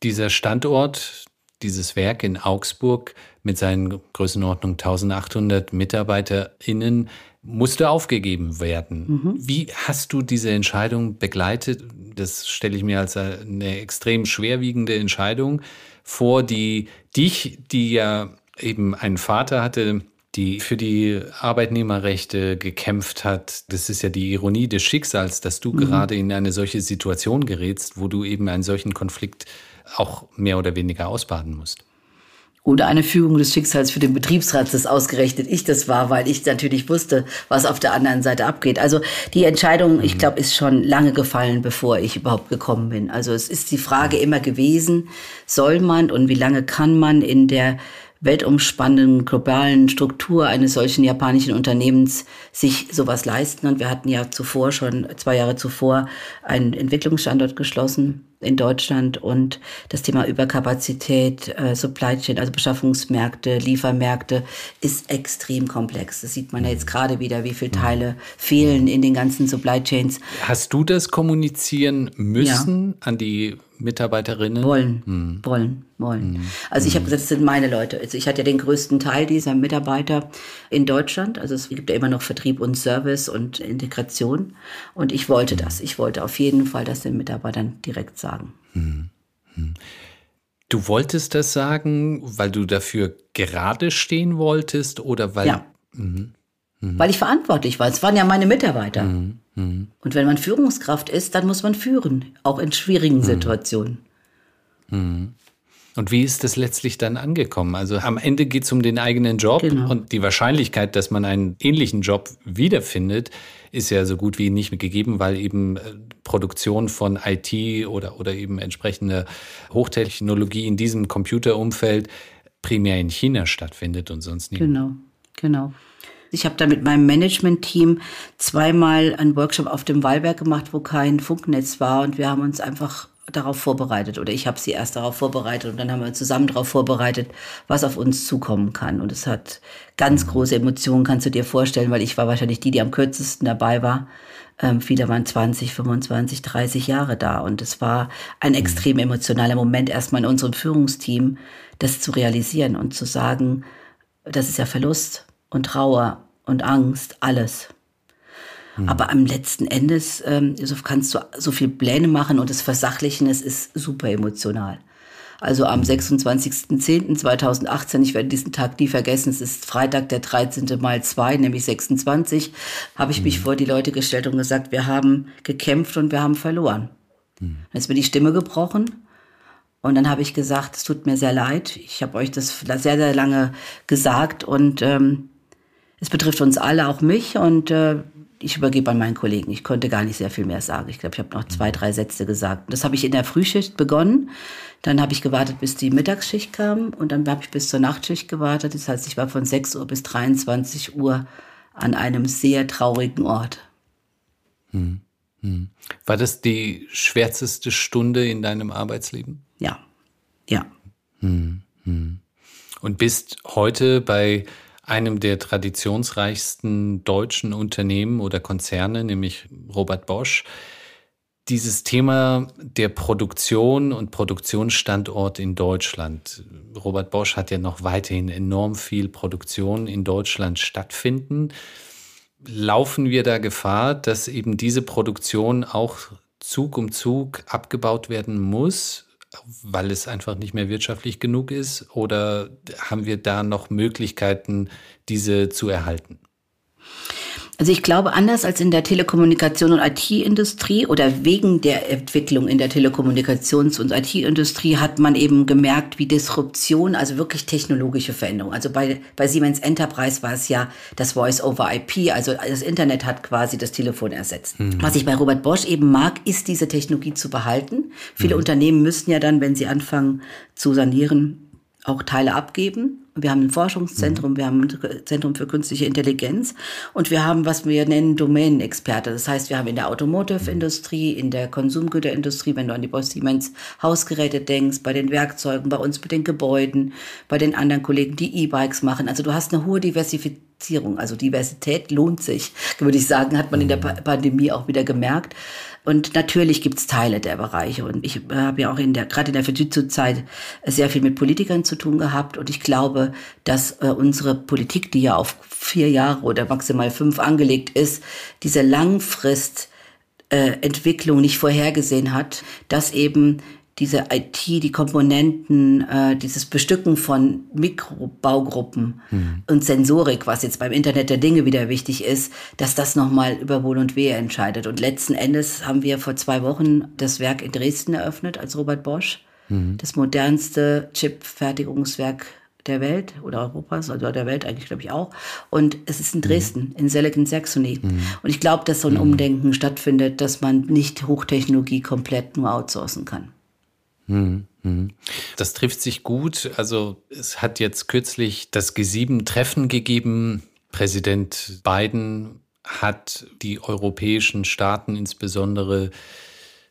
Dieser Standort, dieses Werk in Augsburg mit seinen Größenordnung 1800 MitarbeiterInnen musste aufgegeben werden. Mhm. Wie hast du diese Entscheidung begleitet? Das stelle ich mir als eine extrem schwerwiegende Entscheidung vor, die dich, die ja eben einen Vater hatte, die für die Arbeitnehmerrechte gekämpft hat. Das ist ja die Ironie des Schicksals, dass du mhm. gerade in eine solche Situation gerätst, wo du eben einen solchen Konflikt auch mehr oder weniger ausbaden musst. Oder eine Fügung des Schicksals für den Betriebsrat, das ausgerechnet ich das war, weil ich natürlich wusste, was auf der anderen Seite abgeht. Also die Entscheidung, mhm. ich glaube, ist schon lange gefallen, bevor ich überhaupt gekommen bin. Also es ist die Frage immer gewesen, soll man und wie lange kann man in der weltumspannenden globalen Struktur eines solchen japanischen Unternehmens sich sowas leisten. Und wir hatten ja zuvor schon, zwei Jahre zuvor, einen Entwicklungsstandort geschlossen in Deutschland und das Thema Überkapazität, äh, Supply Chain, also Beschaffungsmärkte, Liefermärkte, ist extrem komplex. Das sieht man ja jetzt gerade wieder, wie viele Teile fehlen in den ganzen Supply Chains. Hast du das kommunizieren müssen ja. an die Mitarbeiterinnen? Wollen, hm. wollen, wollen. Hm. Also ich habe hm. gesagt, das sind meine Leute. Also ich hatte ja den größten Teil dieser Mitarbeiter in Deutschland. Also es gibt ja immer noch Vertrieb und Service und Integration. Und ich wollte das. Ich wollte auf jeden Fall das den Mitarbeitern direkt sagen. Hm. hm. Du wolltest das sagen, weil du dafür gerade stehen wolltest oder weil... Ja. Mhm. Mhm. Weil ich verantwortlich war. Es waren ja meine Mitarbeiter. Mhm. Mhm. Und wenn man Führungskraft ist, dann muss man führen, auch in schwierigen mhm. Situationen. Mhm. Und wie ist das letztlich dann angekommen? Also am Ende geht es um den eigenen Job genau. und die Wahrscheinlichkeit, dass man einen ähnlichen Job wiederfindet, ist ja so gut wie nicht gegeben, weil eben äh, Produktion von IT oder, oder eben entsprechende Hochtechnologie in diesem Computerumfeld primär in China stattfindet und sonst nicht. Genau, genau. Ich habe da mit meinem Management-Team zweimal einen Workshop auf dem Wallberg gemacht, wo kein Funknetz war und wir haben uns einfach darauf vorbereitet oder ich habe sie erst darauf vorbereitet und dann haben wir zusammen darauf vorbereitet, was auf uns zukommen kann. Und es hat ganz große Emotionen, kannst du dir vorstellen, weil ich war wahrscheinlich die, die am kürzesten dabei war. Ähm, viele waren 20, 25, 30 Jahre da und es war ein extrem emotionaler Moment erstmal in unserem Führungsteam, das zu realisieren und zu sagen, das ist ja Verlust und Trauer und Angst, alles. Mhm. Aber am letzten Endes ähm, kannst du so viel Pläne machen und das Versachlichen, es ist super emotional. Also am 26.10.2018, ich werde diesen Tag nie vergessen, es ist Freitag, der 13. mal 2, nämlich 26, habe ich mhm. mich vor die Leute gestellt und gesagt, wir haben gekämpft und wir haben verloren. Mhm. Dann ist mir die Stimme gebrochen und dann habe ich gesagt, es tut mir sehr leid, ich habe euch das sehr, sehr lange gesagt und ähm, es betrifft uns alle, auch mich. Und äh, ich übergebe an meinen Kollegen. Ich konnte gar nicht sehr viel mehr sagen. Ich glaube, ich habe noch zwei, drei Sätze gesagt. Das habe ich in der Frühschicht begonnen. Dann habe ich gewartet, bis die Mittagsschicht kam. Und dann habe ich bis zur Nachtschicht gewartet. Das heißt, ich war von 6 Uhr bis 23 Uhr an einem sehr traurigen Ort. Hm, hm. War das die schwärzeste Stunde in deinem Arbeitsleben? Ja, ja. Hm, hm. Und bist heute bei einem der traditionsreichsten deutschen Unternehmen oder Konzerne, nämlich Robert Bosch, dieses Thema der Produktion und Produktionsstandort in Deutschland. Robert Bosch hat ja noch weiterhin enorm viel Produktion in Deutschland stattfinden. Laufen wir da Gefahr, dass eben diese Produktion auch Zug um Zug abgebaut werden muss, weil es einfach nicht mehr wirtschaftlich genug ist? Oder haben wir da noch Möglichkeiten, diese zu erhalten? Also ich glaube, anders als in der Telekommunikation und IT-Industrie oder wegen der Entwicklung in der Telekommunikations- und IT-Industrie hat man eben gemerkt, wie Disruption, also wirklich technologische Veränderung. Also bei, bei Siemens Enterprise war es ja das Voice-over-IP, also das Internet hat quasi das Telefon ersetzt. Mhm. Was ich bei Robert Bosch eben mag, ist diese Technologie zu behalten. Viele mhm. Unternehmen müssen ja dann, wenn sie anfangen zu sanieren, auch Teile abgeben. Wir haben ein Forschungszentrum, mhm. wir haben ein Zentrum für künstliche Intelligenz und wir haben, was wir nennen, Domänenexperte. Das heißt, wir haben in der Automotive-Industrie, in der Konsumgüterindustrie, wenn du an die Bosch Siemens Hausgeräte denkst, bei den Werkzeugen, bei uns mit den Gebäuden, bei den anderen Kollegen, die E-Bikes machen. Also du hast eine hohe Diversifizierung. Also Diversität lohnt sich, würde ich sagen, hat man in der mhm. Pandemie auch wieder gemerkt. Und natürlich gibt es Teile der Bereiche. Und ich habe ja auch in der, gerade in der Fujitsu-Zeit sehr viel mit Politikern zu tun gehabt. Und ich glaube, dass äh, unsere Politik, die ja auf vier Jahre oder maximal fünf angelegt ist, diese Langfrist äh, nicht vorhergesehen hat, dass eben diese IT, die Komponenten, äh, dieses Bestücken von Mikrobaugruppen mhm. und Sensorik, was jetzt beim Internet der Dinge wieder wichtig ist, dass das nochmal über Wohl und Wehe entscheidet. Und letzten Endes haben wir vor zwei Wochen das Werk in Dresden eröffnet als Robert Bosch. Mhm. Das modernste Chip-Fertigungswerk der Welt oder Europas oder der Welt eigentlich, glaube ich, auch. Und es ist in mhm. Dresden, mhm. in Silicon Saxony. Mhm. Und ich glaube, dass so ein mhm. Umdenken stattfindet, dass man nicht Hochtechnologie komplett nur outsourcen kann. Mhm, mhm. Das trifft sich gut. Also es hat jetzt kürzlich das G7-Treffen gegeben. Präsident Biden hat die europäischen Staaten, insbesondere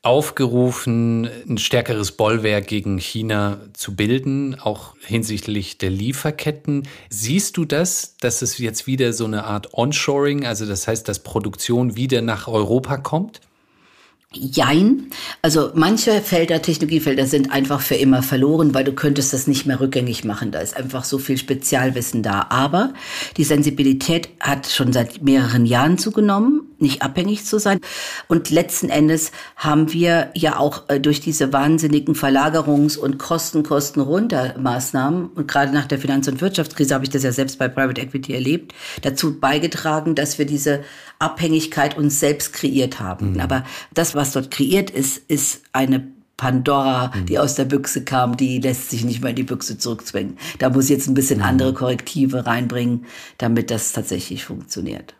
aufgerufen, ein stärkeres Bollwerk gegen China zu bilden, auch hinsichtlich der Lieferketten. Siehst du das, dass es jetzt wieder so eine Art Onshoring, also das heißt, dass Produktion wieder nach Europa kommt? Jein. Also manche Felder, Technologiefelder sind einfach für immer verloren, weil du könntest das nicht mehr rückgängig machen. Da ist einfach so viel Spezialwissen da. Aber die Sensibilität hat schon seit mehreren Jahren zugenommen nicht abhängig zu sein. Und letzten Endes haben wir ja auch äh, durch diese wahnsinnigen Verlagerungs- und Kosten, Kosten runter Maßnahmen, und gerade nach der Finanz- und Wirtschaftskrise habe ich das ja selbst bei Private Equity erlebt, dazu beigetragen, dass wir diese Abhängigkeit uns selbst kreiert haben. Mhm. Aber das, was dort kreiert ist, ist eine Pandora, mhm. die aus der Büchse kam, die lässt sich nicht mehr in die Büchse zurückzwingen. Da muss ich jetzt ein bisschen mhm. andere Korrektive reinbringen, damit das tatsächlich funktioniert.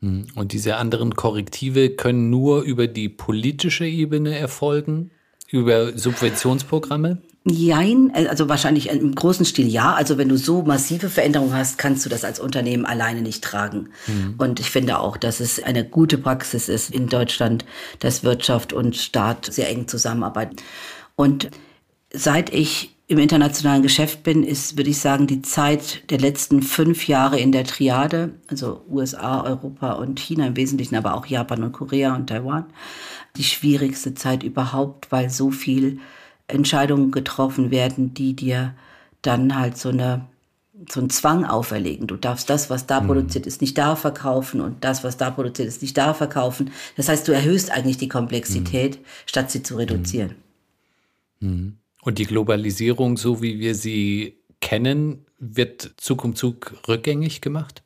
Hm. Und diese anderen Korrektive können nur über die politische Ebene erfolgen, über Subventionsprogramme? Jein, also wahrscheinlich im großen Stil ja. Also wenn du so massive Veränderungen hast, kannst du das als Unternehmen alleine nicht tragen. Mhm. Und ich finde auch, dass es eine gute Praxis ist in Deutschland, dass Wirtschaft und Staat sehr eng zusammenarbeiten. Und seit ich im internationalen Geschäft bin, ist, würde ich sagen, die Zeit der letzten fünf Jahre in der Triade, also USA, Europa und China im Wesentlichen, aber auch Japan und Korea und Taiwan, die schwierigste Zeit überhaupt, weil so viel Entscheidungen getroffen werden, die dir dann halt so eine so einen Zwang auferlegen. Du darfst das, was da mhm. produziert ist, nicht da verkaufen und das, was da produziert ist, nicht da verkaufen. Das heißt, du erhöhst eigentlich die Komplexität, mhm. statt sie zu reduzieren. Mhm. Und die Globalisierung, so wie wir sie kennen, wird Zug um Zug rückgängig gemacht?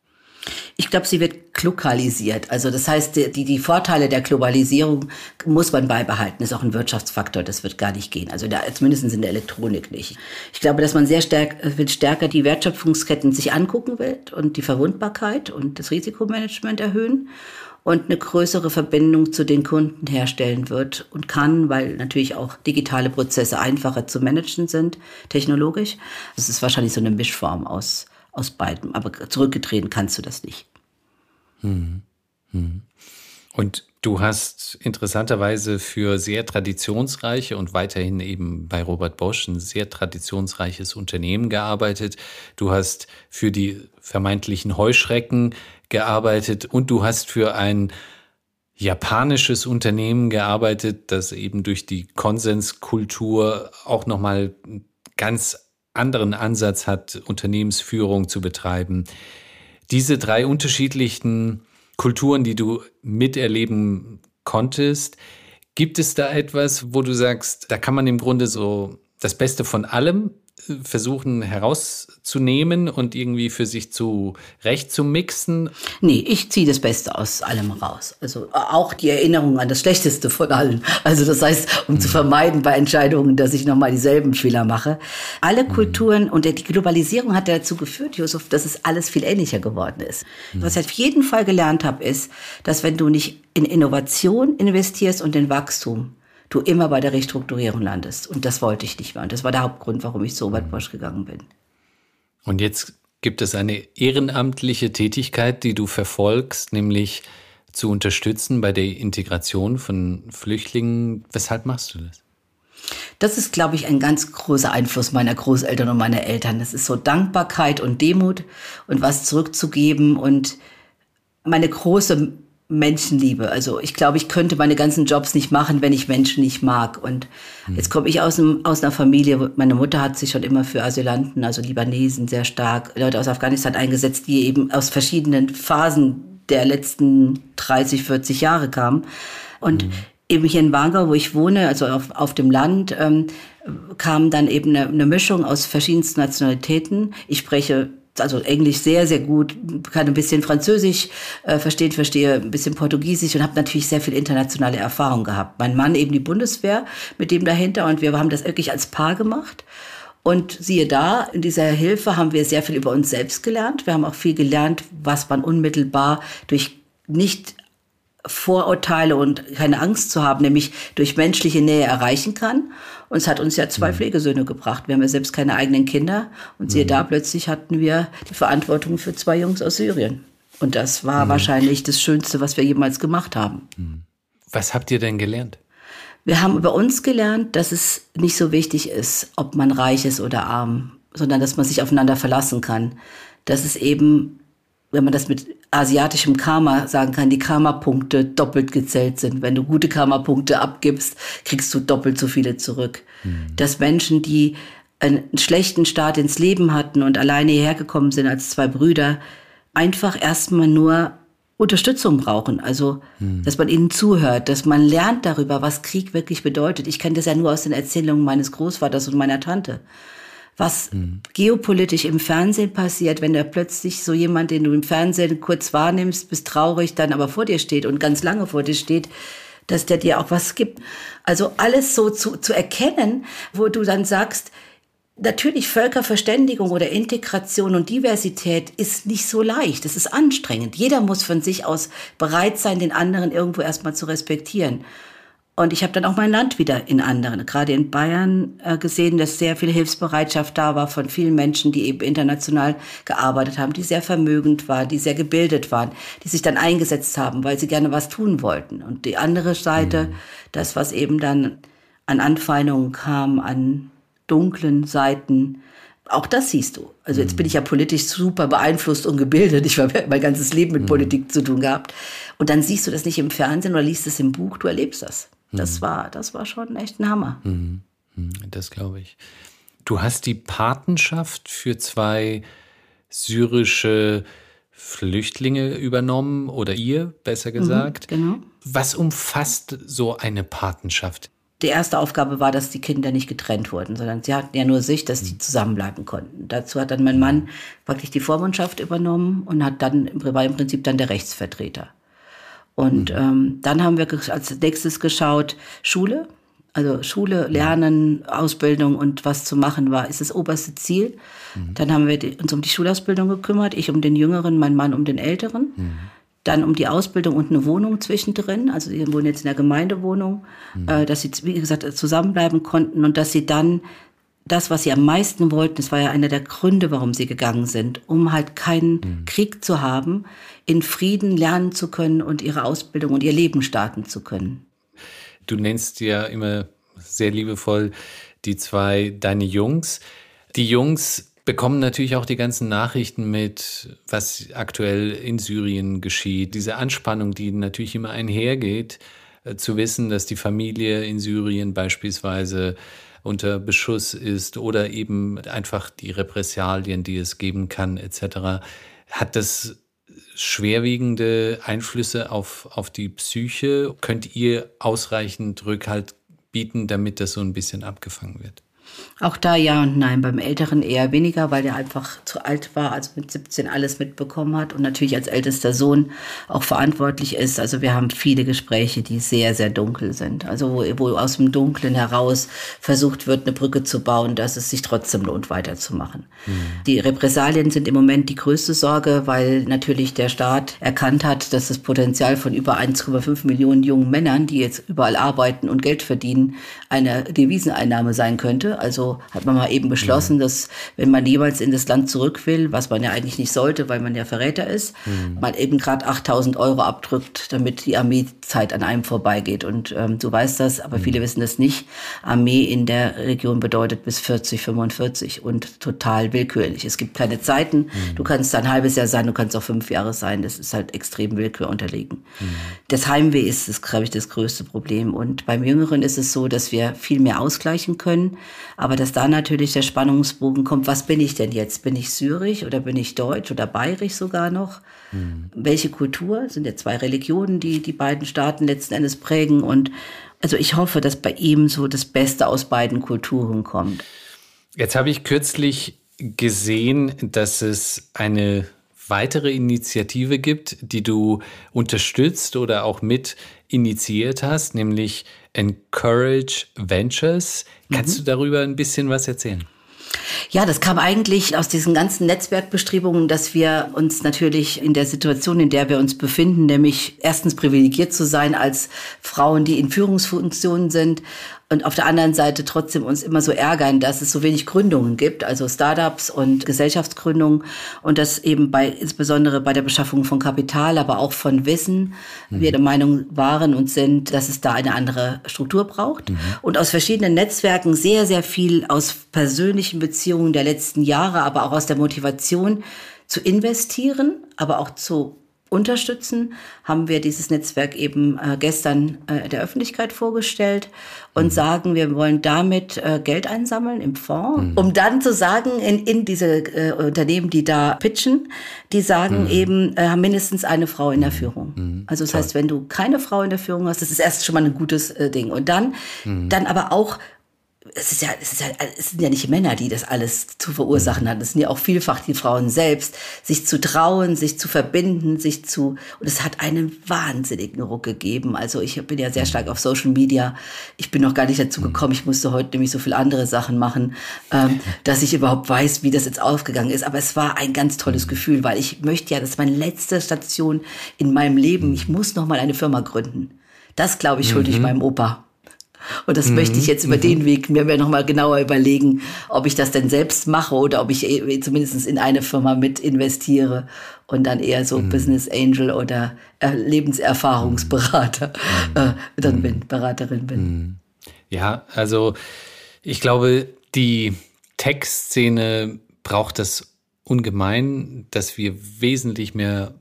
Ich glaube, sie wird lokalisiert. Also das heißt, die, die Vorteile der Globalisierung muss man beibehalten. Ist auch ein Wirtschaftsfaktor, das wird gar nicht gehen. Also da, zumindest in der Elektronik nicht. Ich glaube, dass man sehr stark, viel stärker die Wertschöpfungsketten sich angucken wird und die Verwundbarkeit und das Risikomanagement erhöhen und eine größere Verbindung zu den Kunden herstellen wird und kann, weil natürlich auch digitale Prozesse einfacher zu managen sind, technologisch. Das ist wahrscheinlich so eine Mischform aus, aus beidem, aber zurückgetreten kannst du das nicht. Hm. Hm. Und du hast interessanterweise für sehr traditionsreiche und weiterhin eben bei Robert Bosch ein sehr traditionsreiches Unternehmen gearbeitet. Du hast für die vermeintlichen Heuschrecken gearbeitet und du hast für ein japanisches Unternehmen gearbeitet, das eben durch die Konsenskultur auch nochmal einen ganz anderen Ansatz hat, Unternehmensführung zu betreiben. Diese drei unterschiedlichen Kulturen, die du miterleben konntest, gibt es da etwas, wo du sagst, da kann man im Grunde so das Beste von allem versuchen herauszunehmen und irgendwie für sich zu recht zu mixen? Nee, ich ziehe das Beste aus allem raus. Also auch die Erinnerung an das Schlechteste von allen. Also das heißt, um mhm. zu vermeiden bei Entscheidungen, dass ich nochmal dieselben Fehler mache. Alle mhm. Kulturen und die Globalisierung hat dazu geführt, Josef, dass es alles viel ähnlicher geworden ist. Mhm. Was ich auf jeden Fall gelernt habe, ist, dass wenn du nicht in Innovation investierst und in Wachstum, du immer bei der Restrukturierung landest. Und das wollte ich nicht mehr. Und das war der Hauptgrund, warum ich so weit Bosch gegangen bin. Und jetzt gibt es eine ehrenamtliche Tätigkeit, die du verfolgst, nämlich zu unterstützen bei der Integration von Flüchtlingen. Weshalb machst du das? Das ist, glaube ich, ein ganz großer Einfluss meiner Großeltern und meiner Eltern. Das ist so Dankbarkeit und Demut und was zurückzugeben und meine große Menschenliebe. Also ich glaube, ich könnte meine ganzen Jobs nicht machen, wenn ich Menschen nicht mag. Und mhm. jetzt komme ich aus, einem, aus einer Familie, meine Mutter hat sich schon immer für Asylanten, also Libanesen sehr stark, Leute aus Afghanistan eingesetzt, die eben aus verschiedenen Phasen der letzten 30, 40 Jahre kamen. Und mhm. eben hier in Wangau, wo ich wohne, also auf, auf dem Land, ähm, kam dann eben eine, eine Mischung aus verschiedensten Nationalitäten. Ich spreche also Englisch sehr, sehr gut, kann ein bisschen Französisch äh, verstehen, verstehe ein bisschen Portugiesisch und habe natürlich sehr viel internationale Erfahrung gehabt. Mein Mann eben die Bundeswehr mit dem dahinter und wir haben das wirklich als Paar gemacht. Und siehe da, in dieser Hilfe haben wir sehr viel über uns selbst gelernt. Wir haben auch viel gelernt, was man unmittelbar durch nicht Vorurteile und keine Angst zu haben, nämlich durch menschliche Nähe erreichen kann. Und es hat uns ja zwei mhm. Pflegesöhne gebracht. Wir haben ja selbst keine eigenen Kinder. Und siehe mhm. da, plötzlich hatten wir die Verantwortung für zwei Jungs aus Syrien. Und das war mhm. wahrscheinlich das Schönste, was wir jemals gemacht haben. Mhm. Was habt ihr denn gelernt? Wir haben über uns gelernt, dass es nicht so wichtig ist, ob man reich ist oder arm, sondern dass man sich aufeinander verlassen kann. Dass es eben, wenn man das mit asiatischem Karma sagen kann, die Karma-Punkte doppelt gezählt sind. Wenn du gute Karma-Punkte abgibst, kriegst du doppelt so viele zurück. Mhm. Dass Menschen, die einen schlechten Start ins Leben hatten und alleine hierher gekommen sind als zwei Brüder, einfach erstmal nur Unterstützung brauchen. Also, hm. dass man ihnen zuhört, dass man lernt darüber, was Krieg wirklich bedeutet. Ich kenne das ja nur aus den Erzählungen meines Großvaters und meiner Tante. Was hm. geopolitisch im Fernsehen passiert, wenn da plötzlich so jemand, den du im Fernsehen kurz wahrnimmst, bist traurig, dann aber vor dir steht und ganz lange vor dir steht, dass der dir auch was gibt. Also alles so zu, zu erkennen, wo du dann sagst, Natürlich Völkerverständigung oder Integration und Diversität ist nicht so leicht. Es ist anstrengend. Jeder muss von sich aus bereit sein, den anderen irgendwo erstmal zu respektieren. Und ich habe dann auch mein Land wieder in anderen, gerade in Bayern, äh, gesehen, dass sehr viel Hilfsbereitschaft da war von vielen Menschen, die eben international gearbeitet haben, die sehr vermögend waren, die sehr gebildet waren, die sich dann eingesetzt haben, weil sie gerne was tun wollten. Und die andere Seite, mhm. das, was eben dann an Anfeindungen kam, an dunklen Seiten. Auch das siehst du. Also jetzt bin ich ja politisch super beeinflusst und gebildet. Ich habe mein ganzes Leben mit mhm. Politik zu tun gehabt. Und dann siehst du das nicht im Fernsehen oder liest es im Buch, du erlebst das. Das mhm. war, das war schon echt ein Hammer. Mhm. Das glaube ich. Du hast die Patenschaft für zwei syrische Flüchtlinge übernommen oder ihr, besser gesagt. Mhm, genau. Was umfasst so eine Patenschaft? die erste Aufgabe war, dass die Kinder nicht getrennt wurden, sondern sie hatten ja nur sich, dass die zusammenbleiben konnten. Dazu hat dann mein Mann praktisch die Vormundschaft übernommen und hat dann war im Prinzip dann der Rechtsvertreter. Und mhm. ähm, dann haben wir als nächstes geschaut Schule, also Schule, Lernen, Ausbildung und was zu machen war, ist das oberste Ziel. Mhm. Dann haben wir uns um die Schulausbildung gekümmert, ich um den Jüngeren, mein Mann um den Älteren. Mhm dann um die Ausbildung und eine Wohnung zwischendrin. Also sie wohnen jetzt in der Gemeindewohnung, mhm. äh, dass sie, wie gesagt, zusammenbleiben konnten und dass sie dann das, was sie am meisten wollten, das war ja einer der Gründe, warum sie gegangen sind, um halt keinen mhm. Krieg zu haben, in Frieden lernen zu können und ihre Ausbildung und ihr Leben starten zu können. Du nennst ja immer sehr liebevoll die zwei deine Jungs. Die Jungs bekommen natürlich auch die ganzen Nachrichten mit, was aktuell in Syrien geschieht. Diese Anspannung, die natürlich immer einhergeht, äh, zu wissen, dass die Familie in Syrien beispielsweise unter Beschuss ist oder eben einfach die Repressalien, die es geben kann, etc. Hat das schwerwiegende Einflüsse auf, auf die Psyche? Könnt ihr ausreichend Rückhalt bieten, damit das so ein bisschen abgefangen wird? Auch da ja und nein. Beim Älteren eher weniger, weil der einfach zu alt war, also mit 17 alles mitbekommen hat und natürlich als ältester Sohn auch verantwortlich ist. Also wir haben viele Gespräche, die sehr, sehr dunkel sind. Also wo, wo aus dem Dunklen heraus versucht wird, eine Brücke zu bauen, dass es sich trotzdem lohnt, weiterzumachen. Mhm. Die Repressalien sind im Moment die größte Sorge, weil natürlich der Staat erkannt hat, dass das Potenzial von über 1,5 Millionen jungen Männern, die jetzt überall arbeiten und Geld verdienen, eine Deviseneinnahme sein könnte. Also hat man mal eben beschlossen, mhm. dass wenn man jeweils in das Land zurück will, was man ja eigentlich nicht sollte, weil man ja Verräter ist, mhm. man eben gerade 8000 Euro abdrückt, damit die Armeezeit an einem vorbeigeht. Und ähm, du weißt das, aber mhm. viele wissen das nicht. Armee in der Region bedeutet bis 40, 45 und total willkürlich. Es gibt keine Zeiten. Mhm. Du kannst ein halbes Jahr sein, du kannst auch fünf Jahre sein. Das ist halt extrem Willkür unterlegen. Mhm. Das Heimweh ist, glaube ich, das größte Problem. Und beim Jüngeren ist es so, dass wir viel mehr ausgleichen können. Aber dass da natürlich der Spannungsbogen kommt, was bin ich denn jetzt? Bin ich syrisch oder bin ich deutsch oder bayerisch sogar noch? Mhm. Welche Kultur? Das sind ja zwei Religionen, die die beiden Staaten letzten Endes prägen. Und also ich hoffe, dass bei ihm so das Beste aus beiden Kulturen kommt. Jetzt habe ich kürzlich gesehen, dass es eine weitere Initiative gibt, die du unterstützt oder auch mit initiiert hast, nämlich Encourage Ventures. Kannst mhm. du darüber ein bisschen was erzählen? Ja, das kam eigentlich aus diesen ganzen Netzwerkbestrebungen, dass wir uns natürlich in der Situation, in der wir uns befinden, nämlich erstens privilegiert zu sein als Frauen, die in Führungsfunktionen sind, und auf der anderen Seite trotzdem uns immer so ärgern, dass es so wenig Gründungen gibt, also Startups und Gesellschaftsgründungen und das eben bei, insbesondere bei der Beschaffung von Kapital, aber auch von Wissen, mhm. wir der Meinung waren und sind, dass es da eine andere Struktur braucht mhm. und aus verschiedenen Netzwerken sehr, sehr viel aus persönlichen Beziehungen der letzten Jahre, aber auch aus der Motivation zu investieren, aber auch zu unterstützen, haben wir dieses Netzwerk eben äh, gestern äh, der Öffentlichkeit vorgestellt und mhm. sagen, wir wollen damit äh, Geld einsammeln im Fonds, mhm. um dann zu sagen, in, in diese äh, Unternehmen, die da pitchen, die sagen mhm. eben, äh, mindestens eine Frau in der mhm. Führung. Mhm. Also das Toll. heißt, wenn du keine Frau in der Führung hast, das ist erst schon mal ein gutes äh, Ding. Und dann, mhm. dann aber auch es ist ja, es ist ja, es sind ja nicht Männer, die das alles zu verursachen haben. Es sind ja auch vielfach die Frauen selbst, sich zu trauen, sich zu verbinden, sich zu, und es hat einen wahnsinnigen Ruck gegeben. Also ich bin ja sehr stark auf Social Media. Ich bin noch gar nicht dazu gekommen. Ich musste heute nämlich so viele andere Sachen machen, ähm, dass ich überhaupt weiß, wie das jetzt aufgegangen ist. Aber es war ein ganz tolles Gefühl, weil ich möchte ja, das ist meine letzte Station in meinem Leben. Ich muss noch mal eine Firma gründen. Das glaube ich schulde ich mhm. meinem Opa. Und das mhm. möchte ich jetzt über mhm. den Weg mir noch mal genauer überlegen, ob ich das denn selbst mache oder ob ich eh, zumindest in eine Firma mit investiere und dann eher so mhm. Business Angel oder äh, Lebenserfahrungsberater mhm. äh, dann bin, Beraterin bin. Mhm. Ja, also ich glaube, die Tech-Szene braucht das ungemein, dass wir wesentlich mehr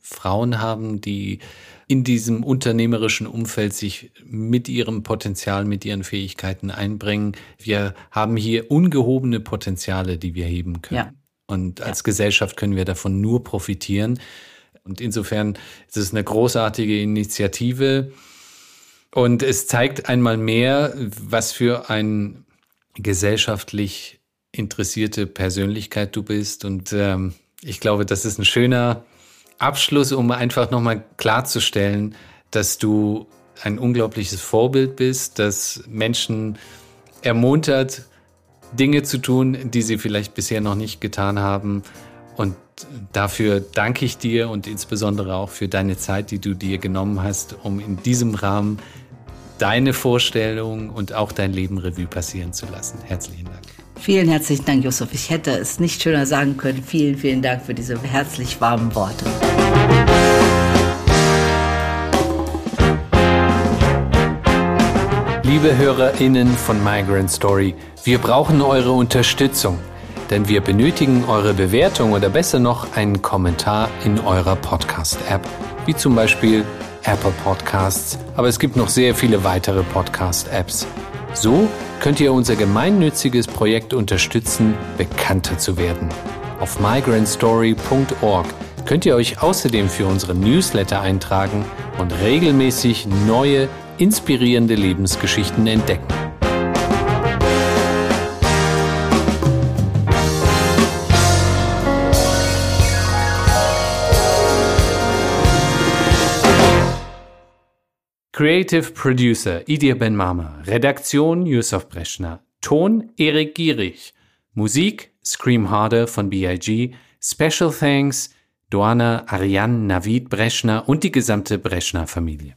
Frauen haben, die in diesem unternehmerischen Umfeld sich mit ihrem Potenzial, mit ihren Fähigkeiten einbringen. Wir haben hier ungehobene Potenziale, die wir heben können. Ja. Und als ja. Gesellschaft können wir davon nur profitieren. Und insofern ist es eine großartige Initiative. Und es zeigt einmal mehr, was für ein gesellschaftlich interessierte Persönlichkeit du bist. Und ähm, ich glaube, das ist ein schöner Abschluss, um einfach nochmal klarzustellen, dass du ein unglaubliches Vorbild bist, dass Menschen ermuntert, Dinge zu tun, die sie vielleicht bisher noch nicht getan haben. Und dafür danke ich dir und insbesondere auch für deine Zeit, die du dir genommen hast, um in diesem Rahmen deine Vorstellung und auch dein Leben Revue passieren zu lassen. Herzlichen Dank. Vielen herzlichen Dank, Josef. Ich hätte es nicht schöner sagen können. Vielen, vielen Dank für diese herzlich warmen Worte. Liebe HörerInnen von Migrant Story, wir brauchen eure Unterstützung, denn wir benötigen eure Bewertung oder besser noch einen Kommentar in eurer Podcast-App, wie zum Beispiel Apple Podcasts, aber es gibt noch sehr viele weitere Podcast-Apps. So könnt ihr unser gemeinnütziges Projekt unterstützen, bekannter zu werden. Auf migrantstory.org könnt ihr euch außerdem für unsere Newsletter eintragen und regelmäßig neue, inspirierende Lebensgeschichten entdecken. Creative Producer Idir Ben Mama, Redaktion Yusuf Breschner, Ton Erik Gierig, Musik Scream Harder von BIG, Special Thanks Doana Ariane Navid Breschner und die gesamte Breschner Familie.